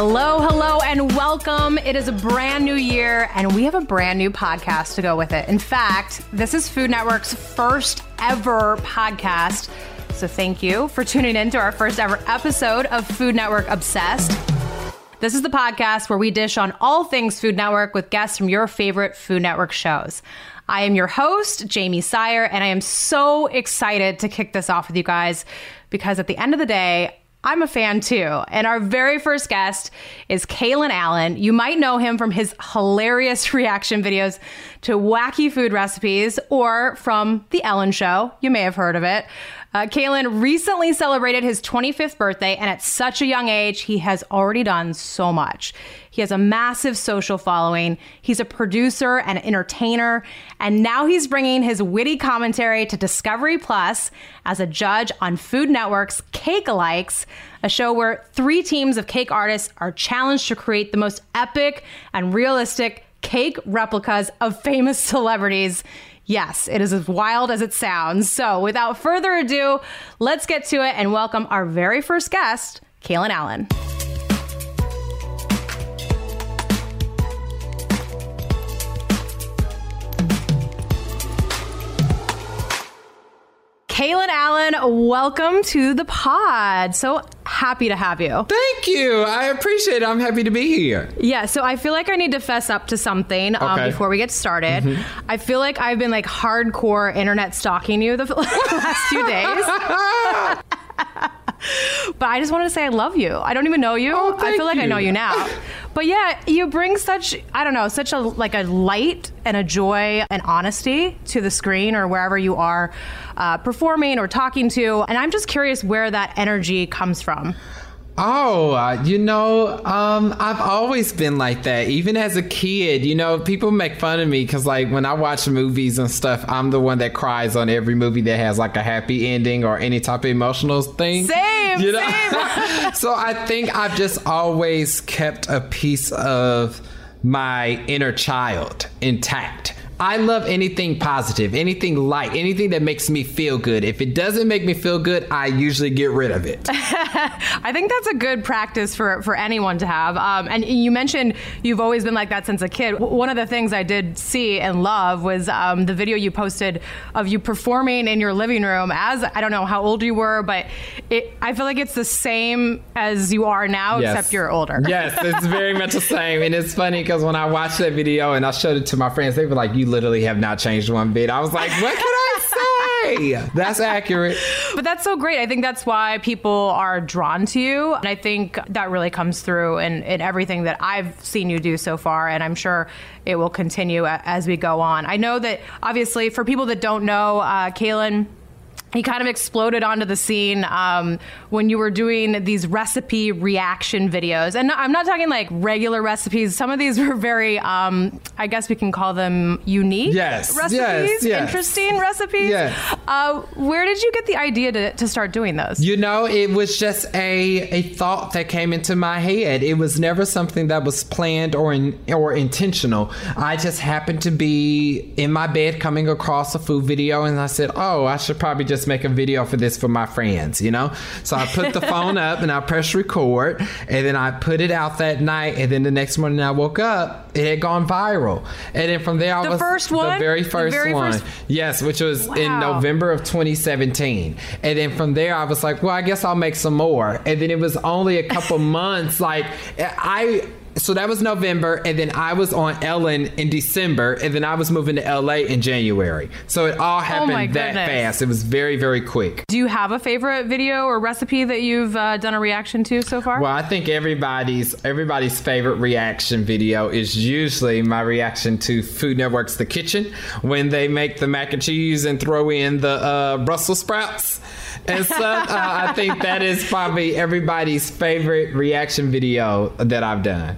Hello, hello, and welcome. It is a brand new year, and we have a brand new podcast to go with it. In fact, this is Food Network's first ever podcast. So thank you for tuning in to our first ever episode of Food Network Obsessed. This is the podcast where we dish on all things Food Network with guests from your favorite Food Network shows. I am your host, Jaymee Sire, and I am so excited to kick this off with you guys because at the end of the day, I'm a fan too. And our very first guest is Kalen Allen. You might know him from his hilarious reaction videos to wacky food recipes or from The Ellen Show. You may have heard of it. Uh, Kalen recently celebrated his 25th birthday, and at such a young age, he has already done so much. He has a massive social following. He's a producer and entertainer, and now he's bringing his witty commentary to Discovery Plus as a judge on Food Network's Cakealikes, a show where three teams of cake artists are challenged to create the most epic and realistic cake replicas of famous celebrities. Yes, it is as wild as it sounds. So, without further ado, let's get to it and welcome our very first guest, Kalen Allen. Kalen Allen, welcome to the pod. So happy to have you. Thank you. I appreciate it. I'm happy to be here. Yeah, so I feel like I need to fess up to something um, Okay. before we get started. I feel like I've been like hardcore internet stalking you the last few days. but I just wanted to say I love you. I don't even know you. Oh, I feel like I know you now. But yeah, you bring such I don't know, such a like a light and a joy and honesty to the screen or wherever you are uh, performing or talking to. And I'm just curious where that energy comes from. Oh, uh, you know, um, I've always been like that. Even as a kid, you know, people make fun of me because, like, when I watch movies and stuff, I'm the one that cries on every movie that has like a happy ending or any type of emotional thing. Same, You know? same. so I think I've just always kept a piece of my inner child intact. I love anything positive, anything light, anything that makes me feel good. If it doesn't make me feel good, I usually get rid of it. I think that's a good practice for, for anyone to have. Um, and you mentioned you've always been like that since a kid. W- One of the things I did see and love was um, the video you posted of you performing in your living room as I don't know how old you were, but it, I feel like it's the same as you are now, Yes. except you're older. Yes, it's very much the same. And it's funny because when I watched that video and I showed it to my friends, they were like, You literally have not changed one bit. I was like, What can I say? That's accurate. But that's so great. I think that's why people are drawn to you. And I think that really comes through in, in everything that I've seen you do so far. And I'm sure it will continue as we go on. I know that obviously for people that don't know, uh, Kalen, he kind of exploded onto the scene um, when you were doing these recipe reaction videos. And I'm not talking like regular recipes. Some of these were very, um, I guess we can call them unique Yes, recipes, yes, yes. interesting recipes. Yes. Uh, where did you get the idea to, to start doing those? You know, it was just a a thought that came into my head. It was never something that was planned or in, or intentional. I just happened to be in my bed coming across a food video and I said, "Oh, I should probably just make a video for this for my friends," you know? So I put the phone up and I pressed record and then I put it out that night and then the next morning I woke up, it had gone viral. And then from there I The was first one? the very The first very one. first- Yes, which was in November of 2017. And then from there, I was like, well, I guess I'll make some more. And then it was only a couple months. Like, I. So that was November, and then I was on Ellen in December, and then I was moving to LA in January. So it all happened Oh that fast. It was very, very quick. Do you have a favorite video or recipe that you've uh, done a reaction to so far? Well, I think everybody's everybody's favorite reaction video is usually my reaction to Food Network's The Kitchen when they make the mac and cheese and throw in the uh, Brussels sprouts and so uh, I think that is probably everybody's favorite reaction video that I've done.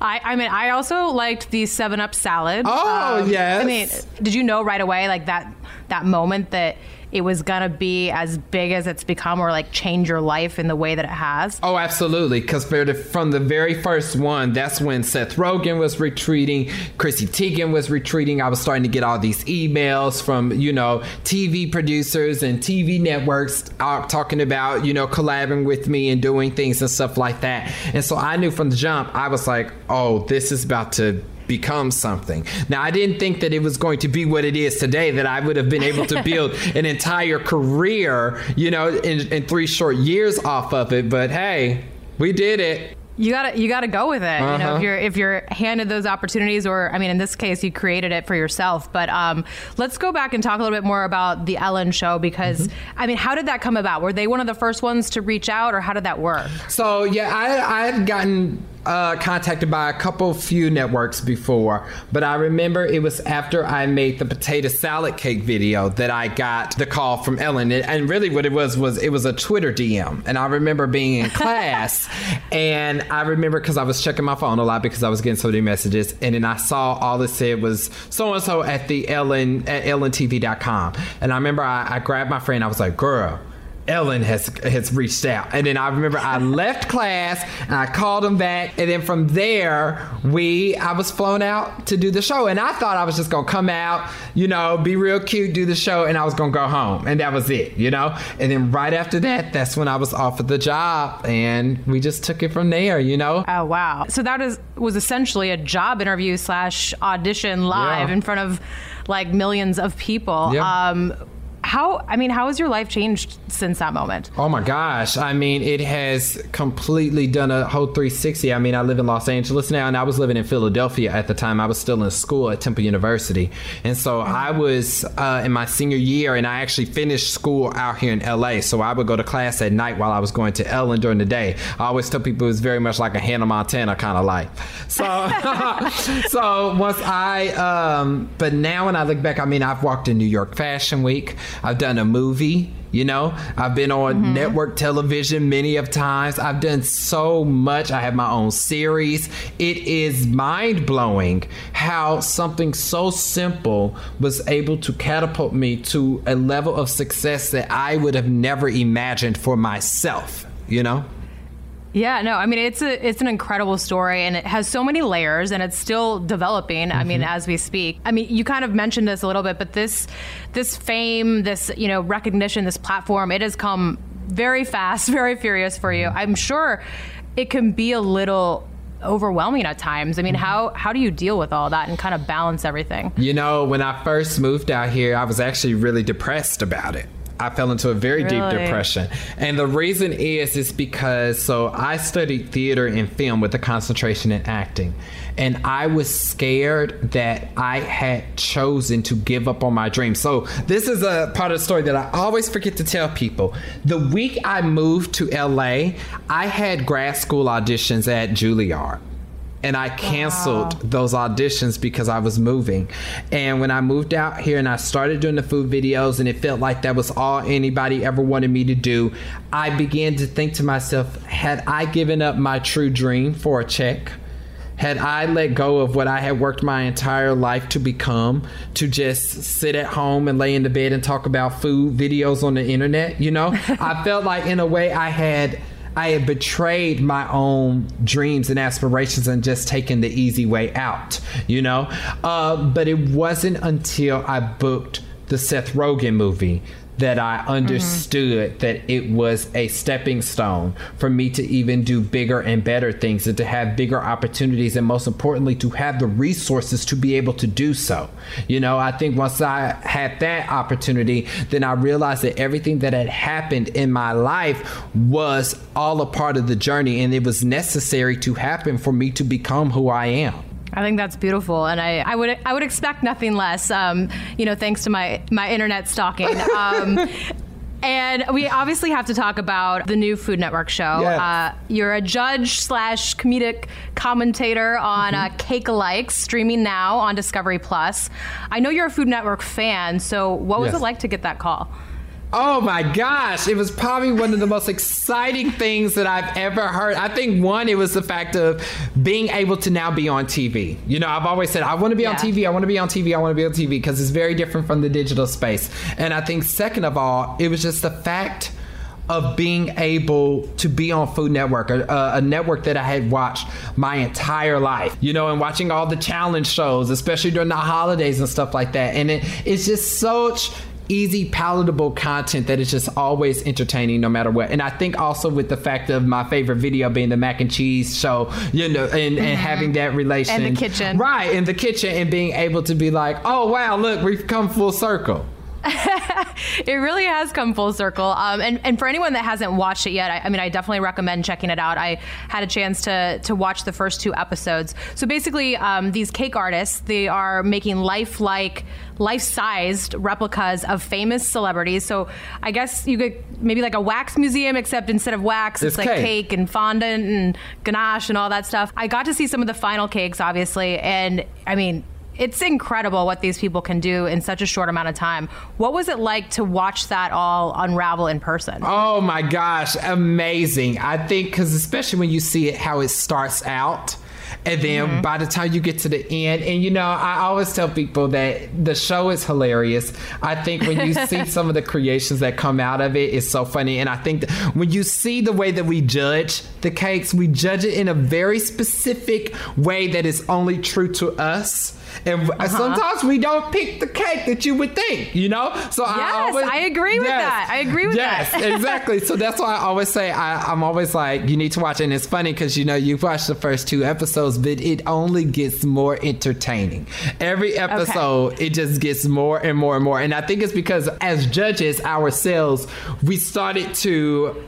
I, I mean, I also liked the Seven Up salad. Um, Oh, yes. I mean, did you know right away, like that that moment that it was gonna be as big as it's become or like change your life in the way that it has? Oh, absolutely. Because from the very first one, that's when Seth Rogen was retweeting, Chrissy Teigen was retweeting. I was starting to get all these emails from, you know, TV producers and TV networks uh, talking about, you know, collabing with me and doing things and stuff like that. And so I knew from the jump, I was like, oh, this is about to become something. Now, I didn't think that it was going to be what it is today, that I would have been able to build an entire career, you know, in, in three short years off of it. But hey, we did it you gotta you gotta go with it. Uh-huh. You know, if uh-huh. you're if you're handed those opportunities, or I mean, in this case, you created it for yourself. But um, let's go back and talk a little bit more about the Ellen Show because mm-hmm. I mean, how did that come about? Were they one of the first ones to reach out, or how did that work? So yeah, I I had gotten uh, contacted by a couple few networks before, but I remember it was after I made the potato salad cake video that I got the call from Ellen. And really, what it was was it was a Twitter DM, and I remember being in class, and I remember because I was checking my phone a lot because I was getting so many messages, and then I saw all it said was so and so at the Ellen at EllenTV.com, and I remember I, I grabbed my friend, I was like, girl Ellen has has reached out. And then I remember I left class and I called him back. And then from there, we I was flown out to do the show. And I thought I was just gonna come out, you know, be real cute, do the show, and I was gonna go home. And that was it, you know? And then right after that, that's when I was offered the job and we just took it from there, you know? Oh wow. So that is was essentially a job interview slash audition live yeah. in front of like millions of people. Yeah. Um, how i mean how has your life changed since that moment? Oh my gosh. I mean it has completely done a whole 360 i mean i live in los angeles now and i was living in philadelphia at the time. I was still in school at temple university. And so i was uh, in my senior year and i actually finished school out here in la so i would go to class at night while i was going to ellen during the day. I always tell people it was very much like a hannah montana kind of life. So so once i um, but now when i look back i mean i've walked in new york fashion week I've done a movie. You know, I've been on mm-hmm. network television many of times. I've done so much. I have my own series. It is mind blowing how something so simple was able to catapult me to a level of success that I would have never imagined for myself. You know? Yeah, no, I mean it's a it's an incredible story and it has so many layers and it's still developing. Mm-hmm. I mean, mm-hmm. as we speak. I mean, you kind of mentioned this a little bit, but this this fame, this, you know, recognition, this platform, it has come very fast, very furious for you. I'm sure it can be a little overwhelming at times. I mean, mm-hmm. how how do you deal with all that and kind of balance everything? You know, when I first moved out here, I was actually really depressed about it. I fell into a very really? deep depression. And the reason is is because so I studied theater and film with a concentration in acting. And I was scared that I had chosen to give up on my dream. So this is a part of the story that I always forget to tell people. The week I moved to LA, I had grad school auditions at Juilliard and I canceled wow. those auditions because I was moving. And when I moved out here and I started doing the food videos, and it felt like that was all anybody ever wanted me to do, I began to think to myself, had I given up my true dream for a check? Had I let go of what I had worked my entire life to become, to just sit at home and lay in the bed and talk about food videos on the internet, you know, I felt like in a way I had I had betrayed my own dreams and aspirations and just taken the easy way out, you know? Uh, but it wasn't until I booked the Seth Rogen movie that I understood mm-hmm. that it was a stepping stone for me to even do bigger and better things and to have bigger opportunities and most importantly to have the resources to be able to do so. You know, I think once I had that opportunity, then I realized that everything that had happened in my life was all a part of the journey and it was necessary to happen for me to become who I am. I think that's beautiful, and I, I would I would expect nothing less. Um, you know, thanks to my my internet stalking. Um, And we obviously have to talk about the new Food Network show. Yes. Uh, you're a judge slash comedic commentator on mm-hmm. uh, Cakealikes, streaming now on Discovery Plus. I know you're a Food Network fan, so what was yes. it like to get that call? Oh my gosh, it was probably one of the most exciting things that I've ever heard. I think one, it was the fact of being able to now be on TV. You know, I've always said, I want to be on TV, I want to be on TV, I want to be on TV because it's very different from the digital space. And I think, second of all, it was just the fact of being able to be on Food Network, a, a network that I had watched my entire life, you know, and watching all the challenge shows, especially during the holidays and stuff like that. And it, it's just such easy, palatable content that is just always entertaining no matter what. And I think also with the fact of my favorite video being the mac and cheese show, you know, and, and mm-hmm. having that relation. And the kitchen. Right, in the kitchen and being able to be like, oh, wow, look, we've come full circle. It really has come full circle. Um, and, and for anyone that hasn't watched it yet, I, I mean, I definitely recommend checking it out. I had a chance to, to watch the first two episodes. So basically, um, these cake artists, they are making lifelike, life-sized replicas of famous celebrities. So I guess you could maybe like a wax museum, except instead of wax, it's, It's like cake. cake and fondant and ganache and all that stuff. I got to see some of the final cakes, obviously, and I mean, it's incredible what these people can do in such a short amount of time. What was it like to watch that all unravel in person? Oh my gosh, amazing. I think because especially when you see it, how it starts out. And then mm-hmm. by the time you get to the end, and you know, I always tell people that the show is hilarious. I think when you see some of the creations that come out of it, it's so funny. And I think that when you see the way that we judge the cakes, we judge it in a very specific way that is only true to us. Uh-huh. And sometimes we don't pick the cake that you would think, you know? So I always, I agree with that. I agree with yes, that. Yes, exactly. So that's why I always say I, I'm always like you need to watch it. And it's funny because you know you've watched the first two episodes, but it only gets more entertaining. Every episode, it just gets more and more and more. And I think it's because as judges ourselves, we started to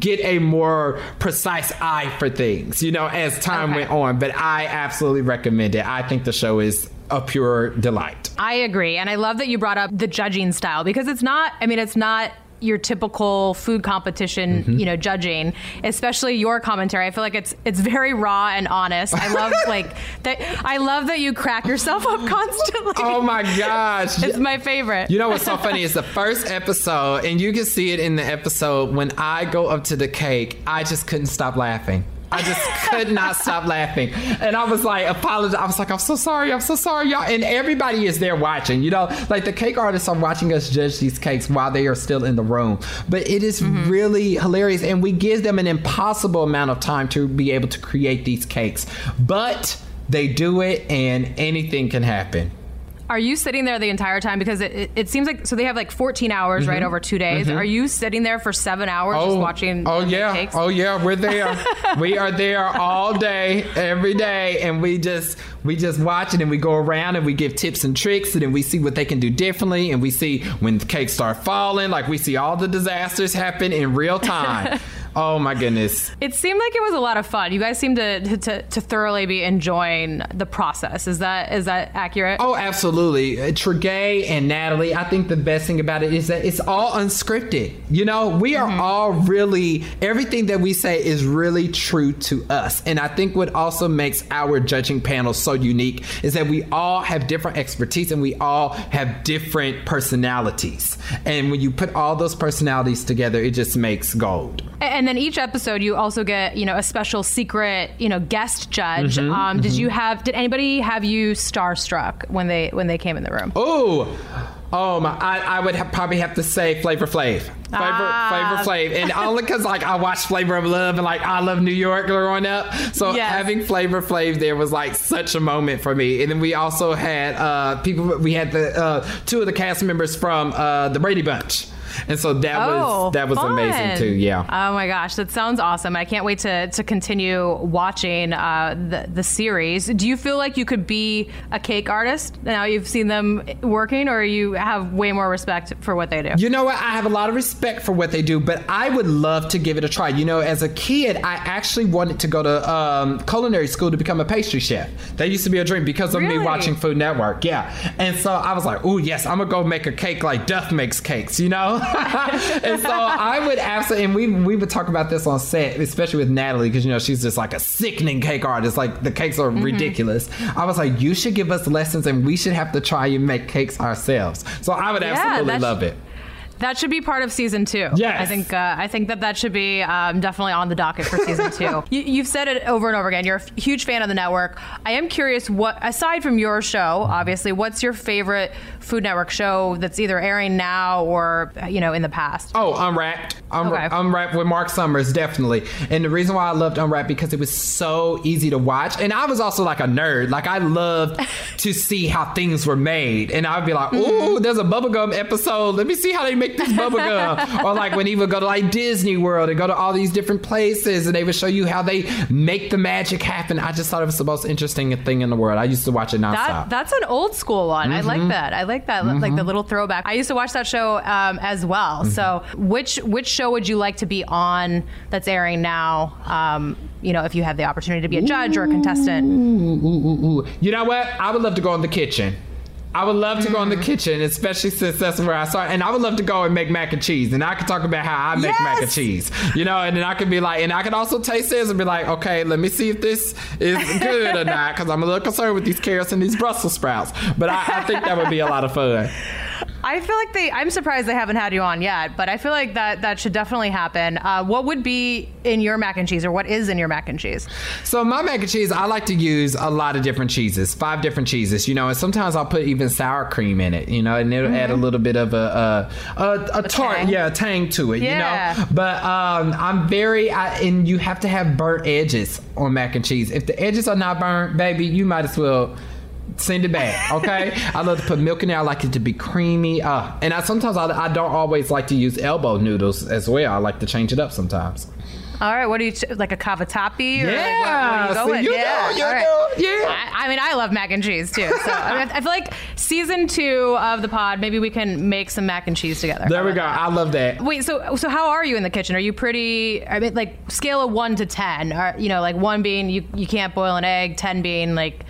get a more precise eye for things, you know, as time Okay. went on. But I absolutely recommend it. I think the show is a pure delight. I agree. And I love that you brought up the judging style because it's not, I mean, it's not your typical food competition, Mm-hmm. you know, judging, especially your commentary. I feel like it's it's very raw and honest. I love like that I love that you crack yourself up constantly. Oh my gosh. It's my favorite. You know what's so funny is the first episode, and you can see it in the episode when I go up to the cake, I just couldn't stop laughing. I just could not stop laughing. And I was like, apologize. I was like, I'm so sorry. I'm so sorry, y'all. And everybody is there watching, you know, like the cake artists are watching us judge these cakes while they are still in the room. But it is mm-hmm. really hilarious. And we give them an impossible amount of time to be able to create these cakes. But they do it, and anything can happen. Are you sitting there the entire time? Because it, it, it seems like so they have like 14 hours right over two days. Are you sitting there for seven hours just watching? Mm-hmm. Oh yeah. cakes? Oh yeah. We're there. we are there all day, every day, and we just we just watch it and we go around and we give tips and tricks and then we see what they can do differently and we see when the cakes start falling, like we see all the disasters happen in real time. oh my goodness. It seemed like it was a lot of fun. You guys seem to, to to thoroughly be enjoying the process. Is that is that accurate? Oh, absolutely. Uh, Tregaye and Natalie, I think the best thing about it is that it's all unscripted. You know, we are all really, everything that we say is really true to us. And I think what also makes our judging panel so unique is that we all have different expertise and we all have different personalities. And when you put all those personalities together, it just makes gold. And then each episode, you also get you know a special secret you know guest judge. Mm-hmm, um, Did you have? Did anybody have you starstruck when they when they came in the room? Oh, oh my! I, I would have, probably have to say Flavor Flav, Flavor Ah. Flavor Flav, and only because like I watched Flavor of Love and like I love New York growing up, so Yes. having Flavor Flav there was like such a moment for me. And then we also had uh, people. We had the uh, two of the cast members from uh, the Brady Bunch, and so that Oh, was that was fun. amazing too. Yeah. Oh my gosh, that sounds awesome! I can't wait to to continue watching uh, the the series. Do you feel like you could be a cake artist now you've seen them working, or you have way more respect for what they do? You know what? I have a lot of respect for what they do, but I would love to give it a try. You know, as a kid, I actually wanted to go to um, culinary school to become a pastry chef. That used to be a dream because of me watching Food Network. Yeah. And so I was like, oh, yes, I'm going to go make a cake like Duff makes cakes, you know? and so I would absolutely, and we, we would talk about this on set, especially with Natalie, because, you know, she's just like a sickening cake artist. Like, the cakes are mm-hmm. ridiculous. I was like, you should give us lessons and we should have to try and make cakes ourselves. So I would absolutely that's- love it. That should be part of season two. Yes. I think uh, I think that that should be um, definitely on the docket for season two. you, you've said it over and over again. You're a f- huge fan of the network. I am curious, what aside from your show, obviously, what's your favorite Food Network show that's either airing now or you know in the past? Oh, Unwrapped. Un- Okay. Unwrapped with Mark Summers, definitely. And the reason why I loved Unwrapped because it was so easy to watch. And I was also like a nerd. Like I loved to see how things were made. And I'd be like, ooh, there's a bubblegum episode. Let me see how they make this bubble bubblegum. or like when he would go to like Disney World and go to all these different places and they would show you how they make the magic happen. I just thought it was the most interesting thing in the world. I used to watch it nonstop. That, that's an old school one. I Mm-hmm. like that. I like that. Like the little throwback. I used to watch that show um, as well. Mm-hmm. So, which which show would you like to be on that's airing now? Um, you know, if you had the opportunity to be a judge or a contestant. Ooh, ooh, ooh. You know what? I would love to go in the kitchen. I would love to go in the mm-hmm. kitchen, especially since that's where I started. And I would love to go and make mac and cheese. And I could talk about how I make mac and cheese. You know, and then I could be like, and I could also taste this and be like, okay, let me see if this is good or not. Because I'm a little concerned with these carrots and these Brussels sprouts. But I, I think that would be a lot of fun. I feel like they. I'm surprised they haven't had you on yet, but I feel like that that should definitely happen. Uh, what would be in your mac and cheese, or what is in your mac and cheese? So my mac and cheese, I like to use a lot of different cheeses, five different cheeses, you know, and sometimes I'll put even sour cream in it, you know, and it'll add a little bit of a a, a, a tart, tang. yeah, a tang to it, Yeah. you know. But um, I'm very, I, and you have to have burnt edges on mac and cheese. If the edges are not burnt, baby, you might as well. Send it back, okay? I love to put milk in there. I like it to be creamy. Uh, and I sometimes I, I don't always like to use elbow noodles as well. I like to change it up sometimes. All right, what do you like a cavatappi? Or Yeah, like, what, what you with? you yeah, know, you right. know, yeah. I, I mean, I love mac and cheese too. So I, mean, I feel like season two of the pod, maybe we can make some mac and cheese together. There we go. I love that. Wait, so so how are you in the kitchen? Are you pretty? I mean, like scale of one to ten. Are you know, like one being you you can't boil an egg, ten being like,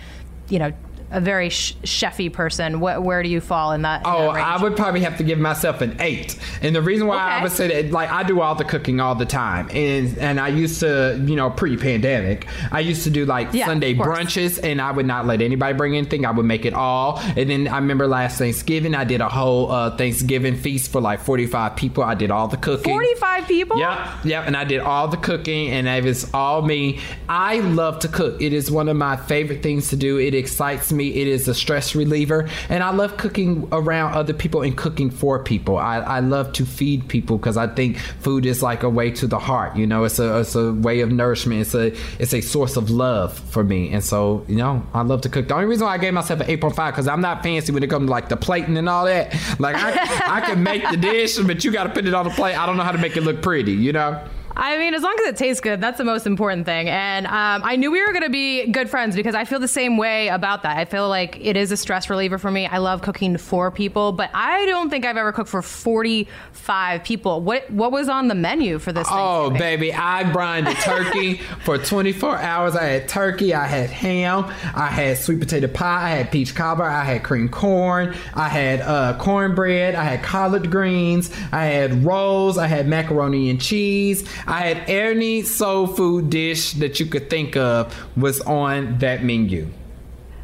you know, a very sh- chefy person. What where do you fall in that? in Oh, that? I would probably have to give myself an eight. And the reason why I would say that, like, I do all the cooking all the time, and and I used to, you know, pre-pandemic, I used to do like Yeah, Sunday brunches, and I would not let anybody bring anything. I would make it all. And then I remember last Thanksgiving, I did a whole uh, Thanksgiving feast for like forty-five people. I did all the cooking. Forty-five people. Yep, yep. And I did all the cooking, and it was all me. I love to cook. It is one of my favorite things to do. It excites me. It is a stress reliever, and I love cooking around other people and cooking for people. I, I love to feed people because I think food is like a way to the heart. You know, it's a it's a way of nourishment. It's a it's a source of love for me, and so you know, I love to cook. The only reason why I gave myself an eight point five because I'm not fancy when it comes to like the plating and all that. Like I, I can make the dish, but you got to put it on the plate. I don't know how to make it look pretty. You know. I mean, as long as it tastes good, that's the most important thing. And um, I knew we were going to be good friends because I feel the same way about that. I feel like it is a stress reliever for me. I love cooking for people, but I don't think I've ever cooked for 45 people. What what was on the menu for this? Oh, baby, I brined a turkey for 24 hours. I had turkey, I had ham, I had sweet potato pie, I had peach cobbler, I had cream corn, I had uh, cornbread, I had collard greens, I had rolls, I had macaroni and cheese. I had any soul food dish that you could think of was on that menu.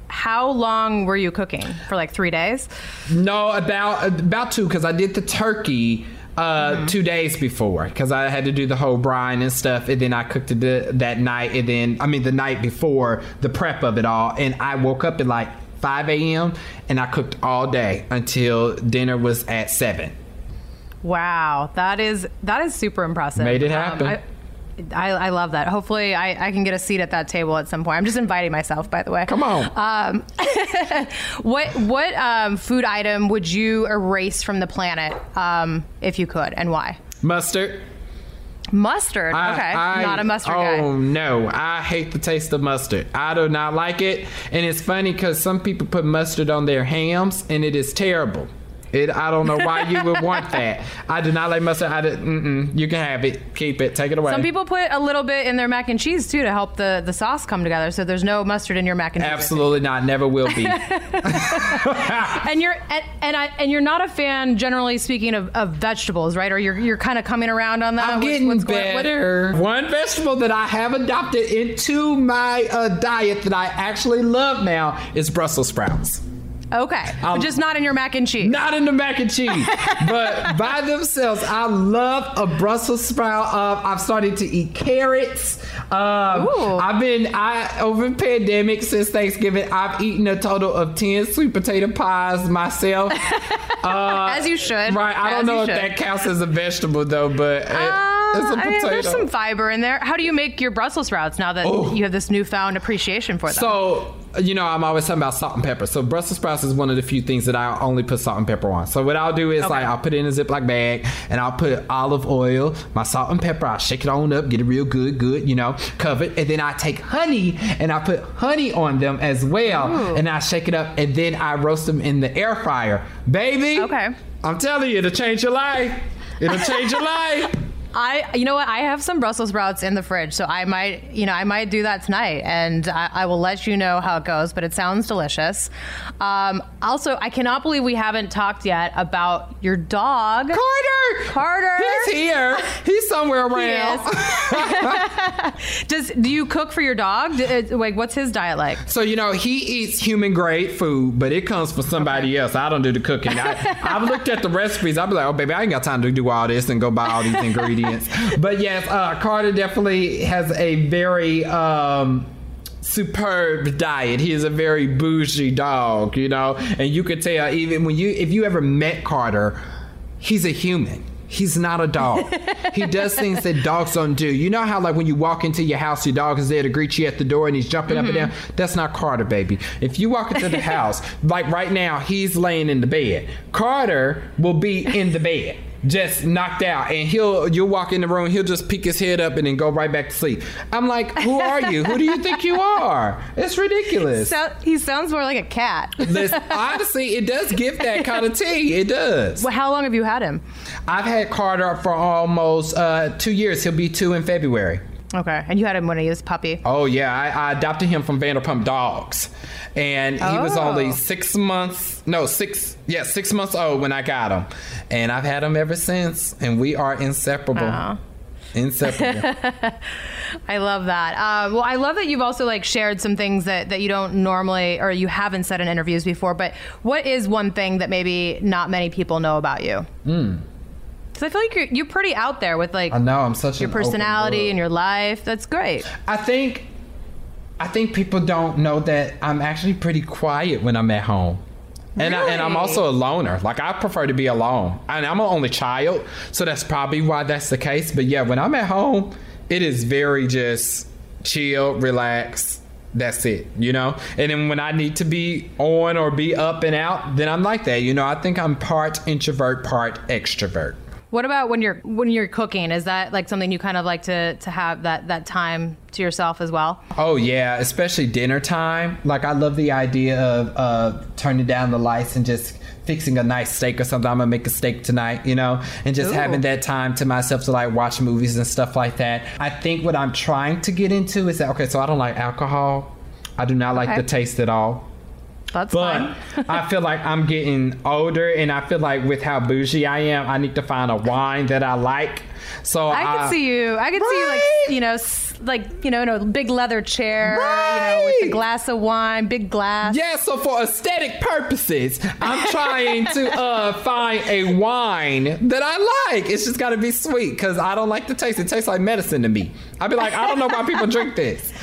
How long were you cooking? For like three days? No, about about two because I did the turkey uh, two days before because I had to do the whole brine and stuff, and then I cooked it the, that night, and then I mean the night before the prep of it all, and I woke up at like 5 a.m. and I cooked all day until dinner was at seven. Wow, that is that is super impressive. Made it Um, happen. I, I, I love that. Hopefully, I, I can get a seat at that table at some point. I'm just inviting myself, by the way. Come on. Um, what what um, food item would you erase from the planet um, if you could, and why? Mustard. Mustard. I- okay, I- not a mustard oh, guy. no, I hate the taste of mustard. I do not like it, and it's funny because some people put mustard on their hams, and it is terrible. It, I don't know why you would want that. I do not like mustard. I did, mm-mm, you can have it. Keep it. Take it away. Some people put a little bit in their mac and cheese too to help the, the sauce come together. So there's no mustard in your mac and cheese. Absolutely not. Never will be. And you're and and, I, and you're not a fan, generally speaking, of, of vegetables, right? Or you're you're kind of coming around on that. I'm getting what's going- what- better. One vegetable that I have adopted into my uh, diet that I actually love now is Brussels sprouts. Okay, Um, just not in your mac and cheese. Not in the mac and cheese, but by themselves. I love a Brussels sprout. Uh, I've started to eat carrots. Um. I've been I over the pandemic since Thanksgiving. I've eaten a total of ten sweet potato pies myself. as you should. Right. I don't know if should. that counts as a vegetable though, but it- Uh, it's a I mean, potato. there's some fiber in there. How do you make your Brussels sprouts now that Oh. you have this newfound appreciation for them? So, you know, I'm always talking about salt and pepper. So, Brussels sprouts is one of the few things that I only put salt and pepper on. So, what I'll do is Okay. like I'll put it in a Ziploc bag and I'll put olive oil, my salt and pepper. I'll shake it on up, get it real good, good, you know, covered. and then I take honey and I put honey on them as well, Ooh. and I shake it up, and then I roast them in the air fryer, baby. Okay. I'm telling you, it'll change your life. It'll change your life. I, you know what? I have some Brussels sprouts in the fridge, so I might, you know, I might do that tonight, and I, I will let you know how it goes. But it sounds delicious. Um, also, I cannot believe we haven't talked yet about your dog, Carter. Carter. He's here. He's somewhere He around. is. Does do you cook for your dog? Uh, Like, what's his diet like? So you know he eats human grade food, but it comes from somebody else. I don't do the cooking. I, I've looked at the recipes. I'll be like, oh baby, I ain't got time to do all this and go buy all these ingredients. But yes, uh, Carter definitely has a very um, superb diet. He is a very bougie dog, you know, and you could tell even when you if you ever met Carter, he's a human. He's not a dog. he does things that dogs don't do. You know how like when you walk into your house, your dog is there to greet you at the door and he's jumping up and down? That's not Carter, baby. If you walk into the house, like right now, he's laying in the bed. Carter will be in the bed. Just knocked out, and he'll you'll walk in the room, he'll just peek his head up and then go right back to sleep. I'm like, who are you? Who do you think you are? It's ridiculous. So, he sounds more like a cat. Listen, honestly, it does give that kind of tea. It does. well, how long have you had him? I've had Carter for almost uh, two years. He'll be two in February. Okay, and you had him when he was puppy. Oh yeah, I, I adopted him from Vanderpump Dogs, and he was Oh. only six months. No, six. Yeah, six months old when I got him, and I've had him ever since, and we are inseparable. Inseparable. I love that. Um, well, I love that you've also like shared some things that, that you don't normally or you haven't said in interviews before. But what is one thing that maybe not many people know about you? Because I feel like you're, you're pretty out there with like I know I'm such your personality and your life. That's great. I think I think people don't know that I'm actually pretty quiet when I'm at home. And, I, and I'm also a loner. Like I prefer to be alone. And I'm an only child, so that's probably why that's the case. But yeah, when I'm at home, it is very just chill, relax. That's it, you know? And then when I need to be on or be up and out, then I'm like that. You know, I think I'm part introvert, part extrovert. What about when you're when you're cooking? Is that like something you kind of like to to have that that time to yourself as well? Oh yeah, especially dinner time. Like I love the idea of uh, turning down the lights and just fixing a nice steak or something. I'm gonna make a steak tonight, you know, and just Ooh. having that time to myself to like watch movies and stuff like that. I think what I'm trying to get into is that okay, so I don't like alcohol. I do not like Okay. the taste at all. That's But fine. I feel like I'm getting older, and I feel like with how bougie I am, I need to find a wine that I like. So I could see you. I could see you like you know like you know in a big leather chair, you know, with a glass of wine, big glass. Yeah, so for aesthetic purposes, I'm trying to uh, find a wine that I like. It's just got to be sweet because I don't like the taste. It tastes like medicine to me. I'd be like, I don't know why people drink this.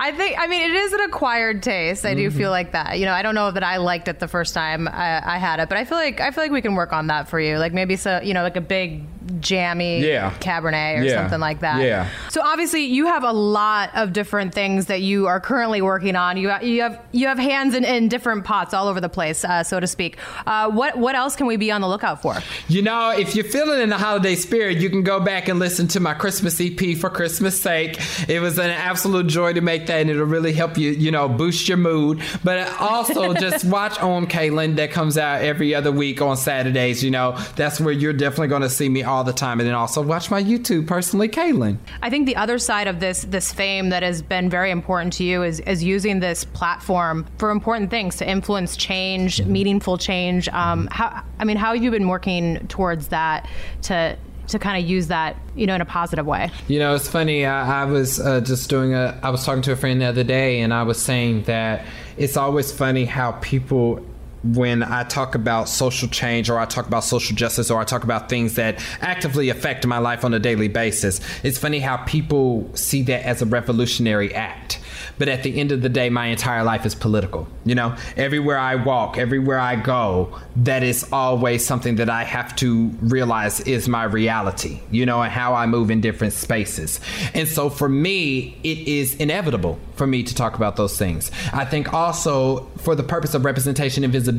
I think. I mean, it is an acquired taste. I do Mm-hmm. feel like that. You know, I don't know that I liked it the first time I, I had it, but I feel like I feel like we can work on that for you. Like maybe so, you know, like a big jammy Yeah. Cabernet or Yeah. something like that. Yeah. So obviously, you have a lot of different things that you are currently working on. You you have you have hands in, in different pots all over the place, uh, so to speak. Uh, what what else can we be on the lookout for? You know, if you're feeling in the holiday spirit, you can go back and listen to my Christmas EP for Christmas sake. It was an absolute joy to make that, and it'll really help you, you know, boost your mood. But also just watch On Kalen that comes out every other week on Saturdays. You know, that's where you're definitely going to see me all the time. And then also watch my YouTube personally, Kalen. I think the other side of this this fame that has been very important to you is is using this platform for important things to influence change, meaningful change. Um, how I mean, how have you been working towards that to to kind of use that you know in a positive way? You know, it's funny. I, I was uh, just doing a. I was talking to a friend the other day, and I was saying that it's always funny how people when I talk about social change or I talk about social justice or I talk about things that actively affect my life on a daily basis, it's funny how people see that as a revolutionary act. But at the end of the day, my entire life is political. You know, everywhere I walk, everywhere I go, that is always something that I have to realize is my reality, you know, and how I move in different spaces. And so for me, it is inevitable for me to talk about those things. I think also for the purpose of representation and visibility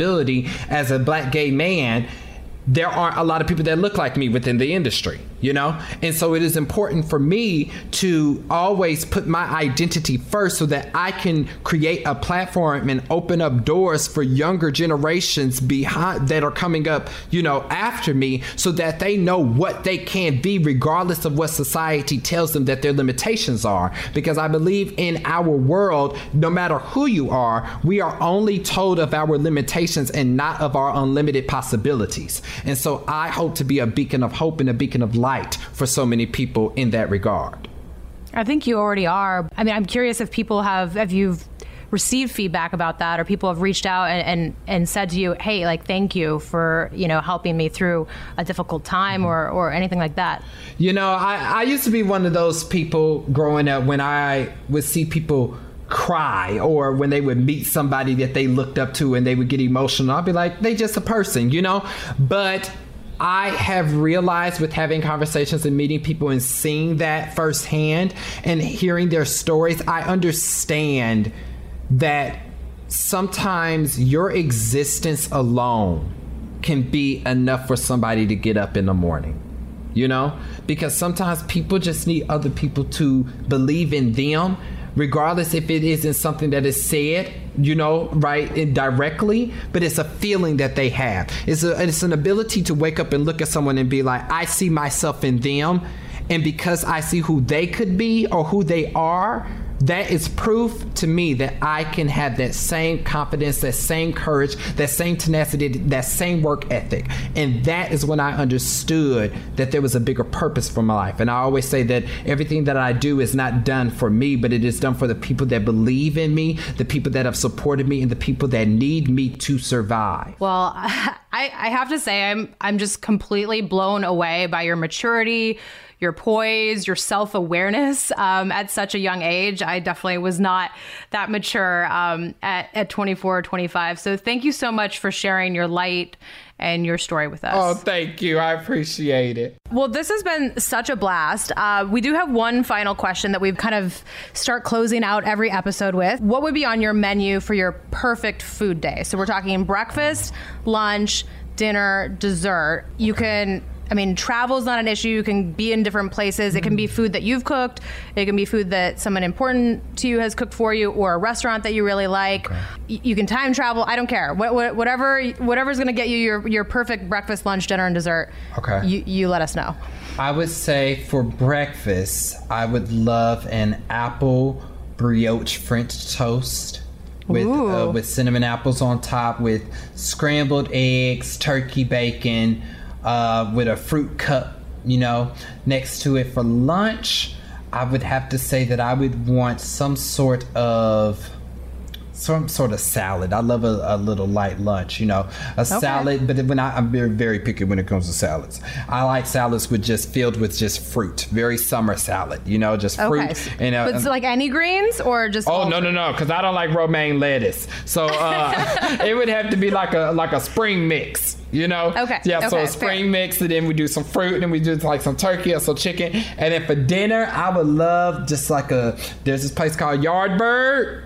as a black gay man, there aren't a lot of people that look like me within the industry, you know? And so it is important for me to always put my identity first so that I can create a platform and open up doors for younger generations behind that are coming up, you know, after me so that they know what they can be regardless of what society tells them that their limitations are. Because I believe in our world, no matter who you are, we are only told of our limitations and not of our unlimited possibilities. And so I hope to be a beacon of hope and a beacon of light for so many people in that regard. I think you already are. I mean, I'm curious if people have, if you've received feedback about that or people have reached out and, and, and said to you, hey, like, thank you for, you know, helping me through a difficult time or, or anything like that. You know, I, I used to be one of those people growing up when I would see people cry or when they would meet somebody that they looked up to and they would get emotional i'd be like they just a person you know but I have realized with having conversations and meeting people and seeing that firsthand and hearing their stories, I understand that sometimes your existence alone can be enough for somebody to get up in the morning. You know? Because sometimes people just need other people to believe in them regardless if it isn't something that is said, you know, right, indirectly, but it's a feeling that they have. It's a, it's an ability to wake up and look at someone and be like, I see myself in them, and because I see who they could be or who they are, that is proof to me that I can have that same confidence, that same courage, that same tenacity, that same work ethic. And that is when I understood that there was a bigger purpose for my life. And I always say that everything that I do is not done for me, but it is done for the people that believe in me, the people that have supported me, and the people that need me to survive. Well, I, I have to say, I'm I'm just completely blown away by your maturity your poise, your self awareness um, at such a young age. I definitely was not that mature um, at, at 24 or 25. So thank you so much for sharing your light and your story with us. Oh, thank you. I appreciate it. Well, this has been such a blast. Uh, we do have one final question that we've kind of start closing out every episode with. What would be on your menu for your perfect food day? So we're talking breakfast, lunch, dinner, dessert. You can I mean, travel's not an issue. You can be in different places. It can be food that you've cooked. It can be food that someone important to you has cooked for you, or a restaurant that you really like. Okay. You can time travel. I don't care. What, whatever, whatever's going to get you your, your perfect breakfast, lunch, dinner, and dessert. Okay. You, you let us know. I would say for breakfast, I would love an apple brioche French toast with uh, with cinnamon apples on top, with scrambled eggs, turkey bacon uh, with a fruit cup, you know, next to it for lunch. I would have to say that I would want some sort of some sort of salad. I love a, a little light lunch, you know, a okay. salad. But when I, am very very picky when it comes to salads, I like salads with just filled with just fruit, very summer salad, you know, just fruit. Okay. You know, but like any greens or just? Oh no no no, because I don't like romaine lettuce, so uh, it would have to be like a like a spring mix. You know? Okay. Yeah, okay, so a spring fair. mix, and then we do some fruit, and then we do like some turkey or some chicken. And then for dinner, I would love just like a, there's this place called Yardbird.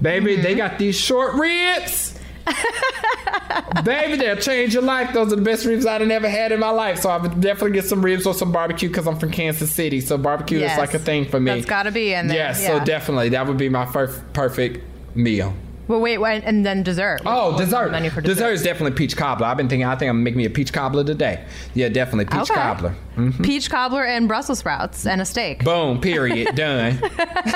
Baby, mm-hmm. they got these short ribs. Baby, they'll change your life. Those are the best ribs I've ever had in my life. So I would definitely get some ribs or some barbecue because I'm from Kansas City. So barbecue yes. is like a thing for me. It's got to be in there. Yes, yeah. so definitely that would be my first perfect meal. Well, wait, wait, and then dessert. Oh, dessert. Menu for dessert. Dessert is definitely peach cobbler. I've been thinking. I think I'm making me a peach cobbler today. Yeah, definitely peach okay. cobbler. Mm-hmm. Peach cobbler and Brussels sprouts and a steak. Boom. Period. Done.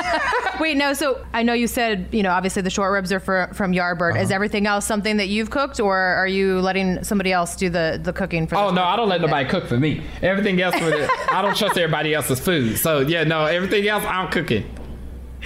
wait, no. So I know you said you know obviously the short ribs are for, from Yardbird. Uh-huh. Is everything else something that you've cooked, or are you letting somebody else do the the cooking for? Oh no, I don't let nobody cook for me. Everything else I don't trust everybody else's food. So yeah, no, everything else I'm cooking.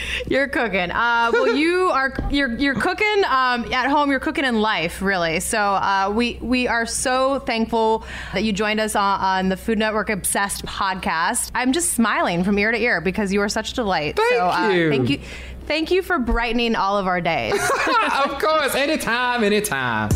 You're cooking. Uh, well, you are you're you're cooking um, at home. You're cooking in life, really. So uh, we we are so thankful that you joined us on, on, the Food Network Obsessed podcast. I'm just smiling from ear to ear because you are such a delight. Thank so, uh, you. Thank you. Thank you for brightening all of our days. of course, anytime, anytime.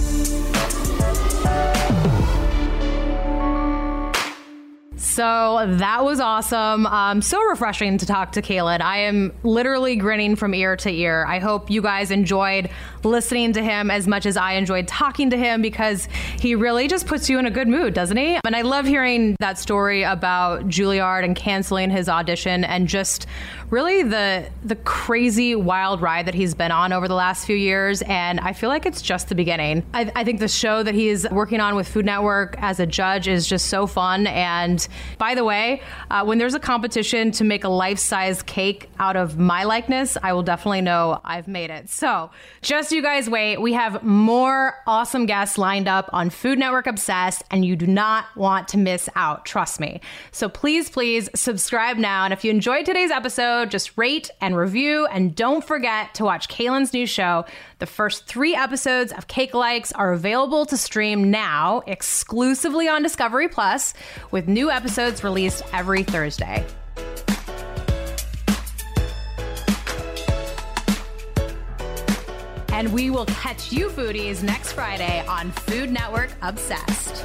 So that was awesome. Um, so refreshing to talk to Kalen. I am literally grinning from ear to ear. I hope you guys enjoyed listening to him as much as I enjoyed talking to him because he really just puts you in a good mood, doesn't he? And I love hearing that story about Juilliard and canceling his audition and just really the the crazy wild ride that he's been on over the last few years. And I feel like it's just the beginning. I, I think the show that he's working on with Food Network as a judge is just so fun and by the way, uh, when there's a competition to make a life size cake out of my likeness, I will definitely know I've made it. So just you guys wait. We have more awesome guests lined up on Food Network Obsessed, and you do not want to miss out. Trust me. So please, please subscribe now. And if you enjoyed today's episode, just rate and review. And don't forget to watch Kalen's new show. The first three episodes of Cakealikes are available to stream now exclusively on Discovery Plus with new episodes released every Thursday. And we will catch you foodies next Friday on Food Network Obsessed.